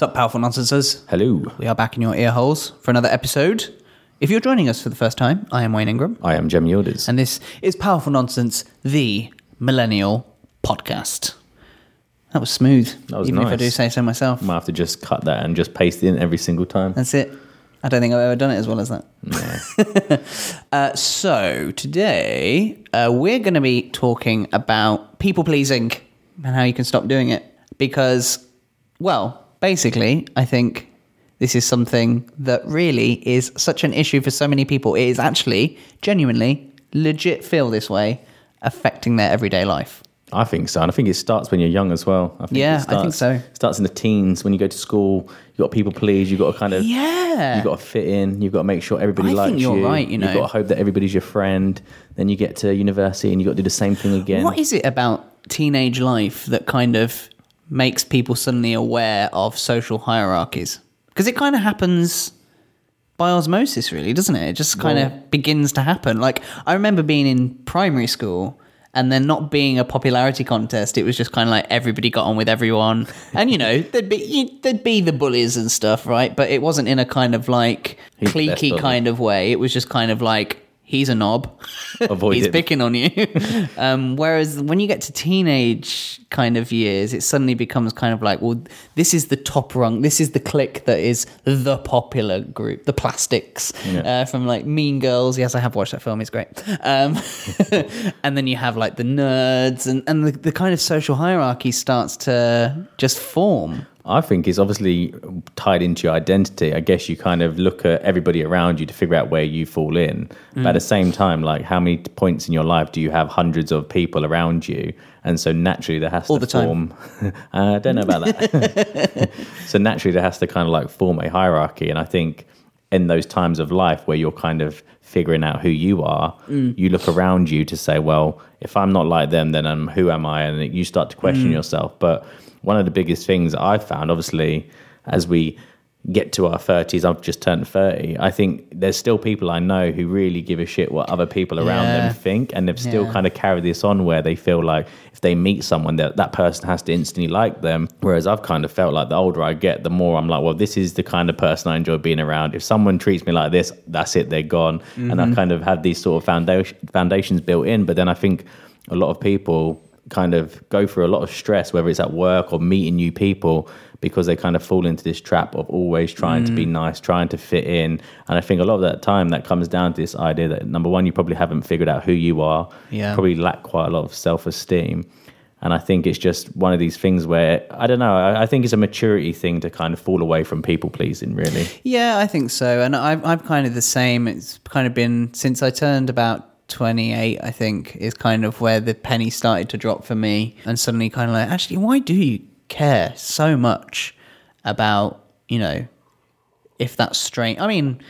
What's up, powerful nonsensers? Hello, We are back in your ear holes for another episode. If you're joining us for the first time, I am Wayne Ingram, I am Jem Yildiz. and this is Powerful Nonsense, the millennial podcast. That was smooth. That was even if I do say so myself. I might have to just cut that and just paste it in every single time. That's it. I don't think I've ever done it as well as that. uh, so today uh, we're going to be talking about people pleasing and how you can stop doing it. Because, well, basically, I think this is something that really is such an issue for so many people. It is actually genuinely legit feel this way, affecting their everyday life. I think so, and I think it starts when you're young as well. I think Yeah, it I think starts, so. Starts in the teens when you go to school. You got people please. You got to kind of Yeah. You got to fit in. You've got to make sure everybody I likes think you're you. right, you know. You've got to hope that everybody's your friend. Then you get to university and you got to do the same thing again. What is it about teenage life that kind of makes people suddenly aware of social hierarchies? Because it kind of happens by osmosis, really, doesn't it? It just kind Well- of begins to happen. Like, I remember being in primary school and then not being a popularity contest. It was just kind of like everybody got on with everyone. And, you know, there'd be, you, there'd be the bullies and stuff, right? But it wasn't in a kind of like cliquey kind of way. It was just kind of like, he's a knob. Avoid he's him. picking on you. um, whereas when you get to teenage kind of years, it suddenly becomes kind of like, well, this is the top rung. This is the clique that is the popular group, the plastics Yeah. uh, from like Mean Girls. Yes, I have watched that film. It's great. Um, and then you have like the nerds, and, and the, the kind of social hierarchy starts to just form. I think is obviously tied into your identity. I guess you kind of look at everybody around you to figure out where you fall in. But Mm. at the same time, like how many points in your life do you have hundreds of people around you? And so naturally there has All to the time. form I don't know about that. so naturally there has to kind of like form a hierarchy. And I think in those times of life where you're kind of figuring out who you are, Mm. you look around you to say, well, if I'm not like them, then um, who am I? And you start to question Mm. yourself. But one of the biggest things I've found, obviously, as we get to our 30s, I've just turned 30, I think there's still people I know who really give a shit what other people around Yeah. them think. And they've still Yeah. kind of carried this on where they feel like if they meet someone, that that person has to instantly like them. Whereas I've kind of felt like the older I get, the more I'm like, well, this is the kind of person I enjoy being around. If someone treats me like this, that's it, they're gone. And Mm-hmm. I kind of had these sort of foundation, foundations built in. But then I think a lot of people kind of go through a lot of stress, whether it's at work or meeting new people, because they kind of fall into this trap of always trying to be Mm. nice, trying to fit in. And I think a lot of that time that comes down to this idea that number one, you probably haven't figured out who you are, Yeah. probably lack quite a lot of self esteem. And I think it's just one of these things where I don't know. I, I think it's a maturity thing to kind of fall away from people pleasing, really. Yeah, I think so. And I'm, I'm kind of the same. It's kind of been since I turned about 28, I think, is kind of where the penny started to drop for me. And suddenly, kind of like, actually, why do you care so much about, you know, if that's strange? I mean,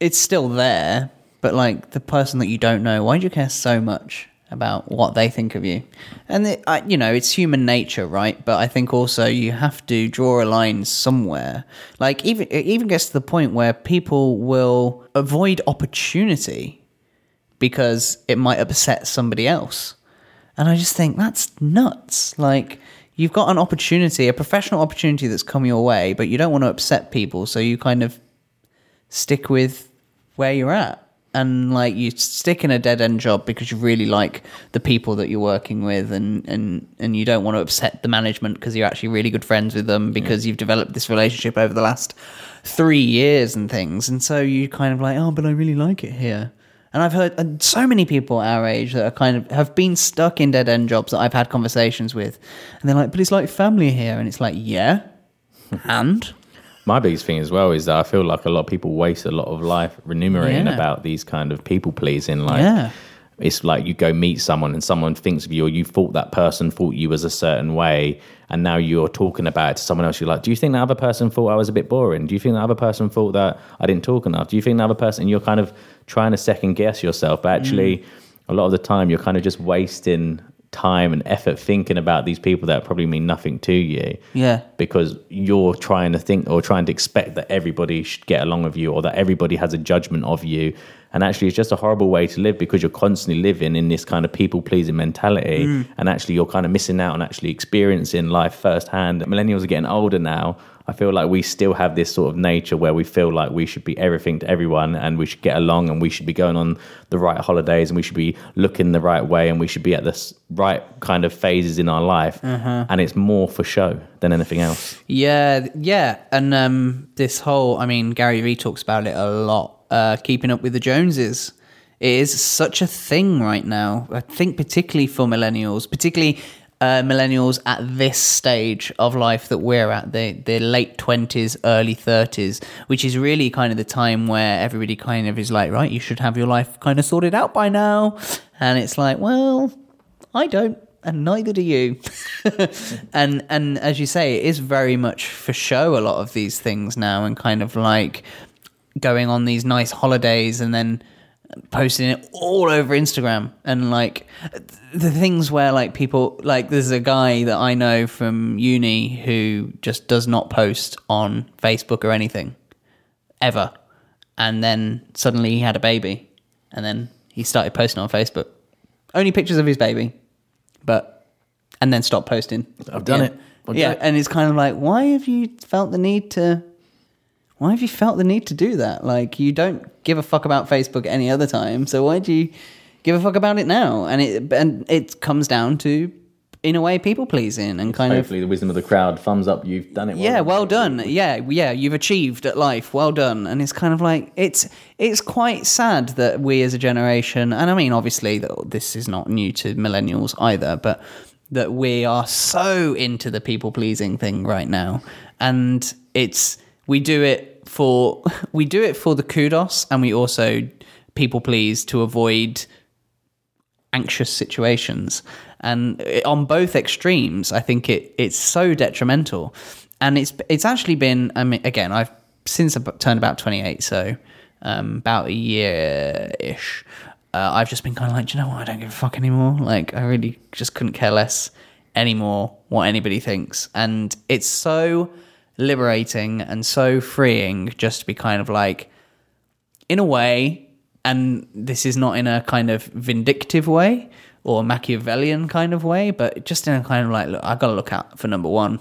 it's still there, but like the person that you don't know, why do you care so much about what they think of you? And it, I, you know, it's human nature, right? But I think also you have to draw a line somewhere. Like even it even gets to the point where people will avoid opportunity because it might upset somebody else. And I just think that's nuts. Like you've got an opportunity, a professional opportunity that's come your way, but you don't want to upset people, so you kind of stick with where you're at and like you stick in a dead end job because you really like the people that you're working with and and and you don't want to upset the management because you're actually really good friends with them because you've developed this relationship over the last 3 years and things and so you kind of like oh but I really like it here and I've heard so many people our age that are kind of have been stuck in dead end jobs that I've had conversations with and they're like but it's like family here and it's like yeah hmm. and My biggest thing as well is that I feel like a lot of people waste a lot of life remunerating Yeah. about these kind of people pleasing. Like, Yeah. It's like you go meet someone and someone thinks of you, or you thought that person thought you was a certain way, and now you're talking about it to someone else. You're like, do you think that other person thought I was a bit boring? Do you think that other person thought that I didn't talk enough? Do you think the other person? You're kind of trying to second guess yourself, but actually, mm. a lot of the time, you're kind of just wasting time and effort thinking about these people that probably mean nothing to you yeah because you're trying to think or trying to expect that everybody should get along with you or that everybody has a judgment of you And actually, it's just a horrible way to live because you're constantly living in this kind of people pleasing mentality. Mm. And actually, you're kind of missing out on actually experiencing life firsthand. Millennials are getting older now. I feel like we still have this sort of nature where we feel like we should be everything to everyone and we should get along and we should be going on the right holidays and we should be looking the right way and we should be at the right kind of phases in our life. And it's more for show than anything else. Yeah, yeah, and um, this whole, I mean, Gary Vee talks about it a lot. Uh, keeping up with the Joneses it is such a thing right now. I think particularly for millennials, particularly uh, millennials at this stage of life that we're at, the the late twenties, early thirties, which is really kind of the time where everybody kind of is like, right, you should have your life kind of sorted out by now, and it's like, well, I don't, and neither do you. and and as you say, it is very much for show. A lot of these things now, and kind of like going on these nice holidays and then posting it all over Instagram and like the things where like people like there's a guy that I know from uni who just does not post on Facebook or anything ever and then suddenly he had a baby and then he started posting on Facebook only pictures of his baby but and then stopped posting I've done yeah. it. I've yeah done it. and it's kind of like why have you felt the need to why have you felt the need to do that? Like you don't give a fuck about Facebook any other time, so why do you give a fuck about it now? And it and it comes down to, in a way, people pleasing and kind of Hopefully, the wisdom of the crowd, thumbs up, you've done it. yeah, well done. Yeah, yeah, you've achieved at life. Well done. And it's kind of like it's it's quite sad that we as a generation, and I mean, obviously, that this is not new to millennials either, but that we are so into the people pleasing thing right now, and it's we do it for we do it for the kudos, and we also people please to avoid anxious situations. And on both extremes i think it it's so detrimental. And it's it's actually been i mean again i've since i've turned about 28 so um, about a year ish uh, i've just been kind of like "Do you know what? I don't give a fuck anymore. Like i really just couldn't care less anymore what anybody thinks. And it's so liberating and so freeing just to be kind of like in a way, and this is not in a kind of vindictive way or Machiavellian kind of way, but just in a kind of like, look, I got to look out for number one.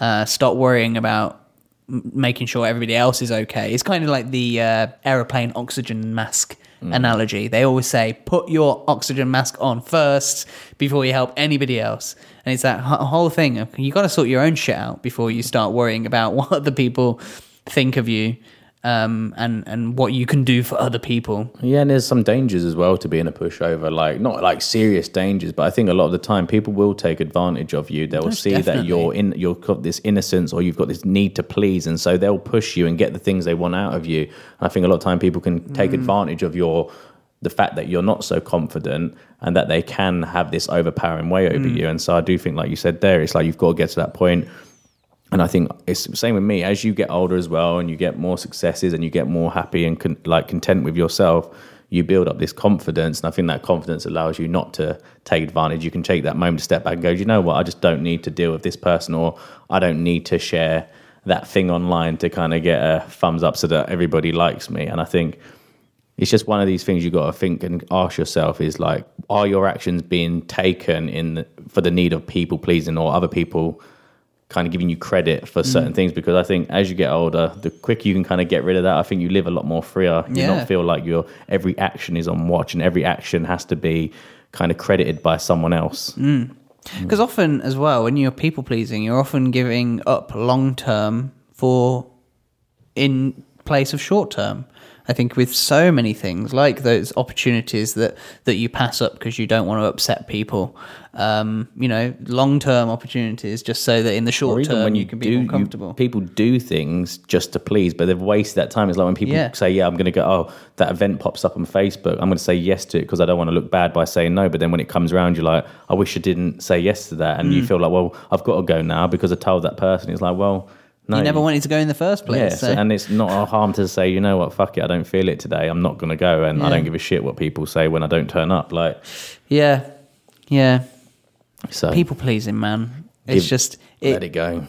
Uh, stop worrying about making sure everybody else is okay. It's kind of like the uh, aeroplane oxygen mask Mm. analogy. They always say, put your oxygen mask on first before you help anybody else. And it's that whole thing of you got to sort your own shit out before you start worrying about what other people think of you um, and and what you can do for other people. Yeah, and there's some dangers as well to being a pushover. Like not like serious dangers, but I think a lot of the time people will take advantage of you. They'll Most see that you're in, you've got this innocence, or you've got this need to please, and so they'll push you and get the things they want out of you. I think a lot of time people can take advantage of your the fact that you're not so confident and that they can have this overpowering way over you. And so I do think, like you said there, it's like you've got to get to that point and I think it's the same with me. As you get older as well, and you get more successes, and you get more happy and con- like content with yourself, you build up this confidence. And I think that confidence allows you not to take advantage. You can take that moment to step back and go, "Do you know what? I just don't need to deal with this person, or I don't need to share that thing online to kind of get a thumbs up so that everybody likes me." And I think it's just one of these things you got to think and ask yourself is like, are your actions being taken in the, for the need of people pleasing or other people? Kind of giving you credit for mm. certain things because I think as you get older, the quicker you can kind of get rid of that, I think you live a lot more freer. You Yeah. not feel like your every action is on watch and every action has to be kind of credited by someone else. Mm. Mm. Because often, as well, when you're people pleasing, you're often giving up long term for in place of short term. I think with so many things like those opportunities that that you pass up because you don't want to upset people, um, you know, long term opportunities just so that in the short term when you, you, can do, be more you- comfortable. people do things just to please, but they've wasted that time. It's like when people Yeah. say, "Yeah, I'm going to go." Oh, that event pops up on Facebook. I'm going to say yes to it because I don't want to look bad by saying no. But then when it comes around, you're like, "I wish I didn't say yes to that," and you Mm. feel like, "Well, I've got to go now because I told that person." It's like, well, no, you never wanted to go in the first place. Yes, so- and it's not a harm to say, you know what, fuck it, I don't feel it today. I'm not going to go, and I don't give a shit what people say when I don't turn up. Like, yeah, yeah. so People pleasing, man. It's Give- just let it, it go.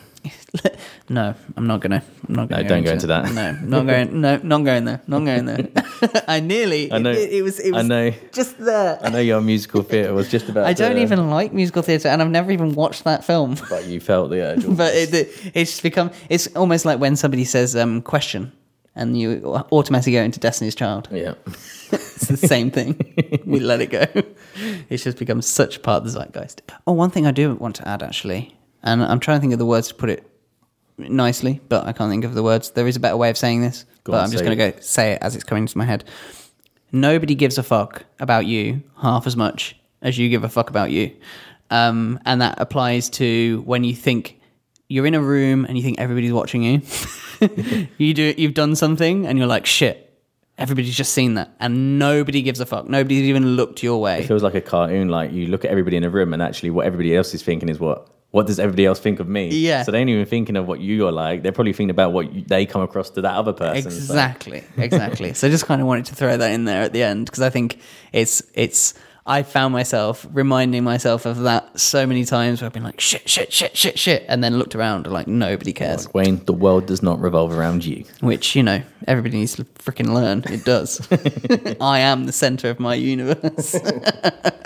no, I'm not gonna. I'm not gonna. No, don't go into that. No, not going. No, not going there. Not going there. I nearly. I know. It, it was. It I was know. just there. I know your musical theatre was just about. I don't to- even like musical theatre, and I've never even watched that film. But you felt the urge. but it, it, it's become. It's almost like when somebody says um, "question," and you automatically go into Destiny's Child. yeah. It's the same thing. we let it go. It's just become such a part of the zeitgeist. Oh, one thing I do want to add actually, and I'm trying to think of the words to put it nicely, but I can't think of the words. There is a better way of saying this, Go but on, I'm just going to go say it as it's coming into my head. Nobody gives a fuck about you half as much as you give a fuck about you, um, and that applies to when you think you're in a room and you think everybody's watching you. you do you've done something and you're like shit. Everybody's just seen that, and nobody gives a fuck. Nobody's even looked your way. It feels like a cartoon. Like you look at everybody in a room, and actually, what everybody else is thinking is what. What does everybody else think of me? Yeah. So they ain't even thinking of what you're like. They're probably thinking about what you, they come across to that other person. So- Exactly, exactly. so I just kind of wanted to throw that in there at the end because I think it's it's. I found myself reminding myself of that so many times where I've been like shit, shit, shit, shit, shit, and then looked around and like nobody cares. Like, Wayne, the world does not revolve around you. Which you know everybody needs to freaking learn. It does. I am the center of my universe.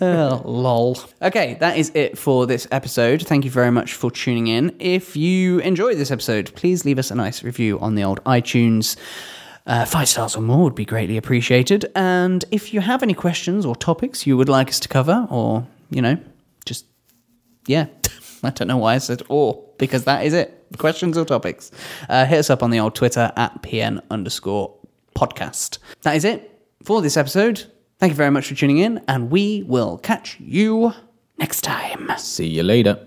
Oh, lol. Okay, that is it for this episode. Thank you very much for tuning in. If you enjoyed this episode, please leave us a nice review on the old iTunes. Uh, five stars or more would be greatly appreciated. And if you have any questions or topics you would like us to cover, or, you know, just, yeah, I don't know why I said or, because that is it. Questions or topics. Uh, hit us up on the old Twitter at PN underscore podcast. That is it for this episode. Thank you very much for tuning in, and we will catch you next time. See you later.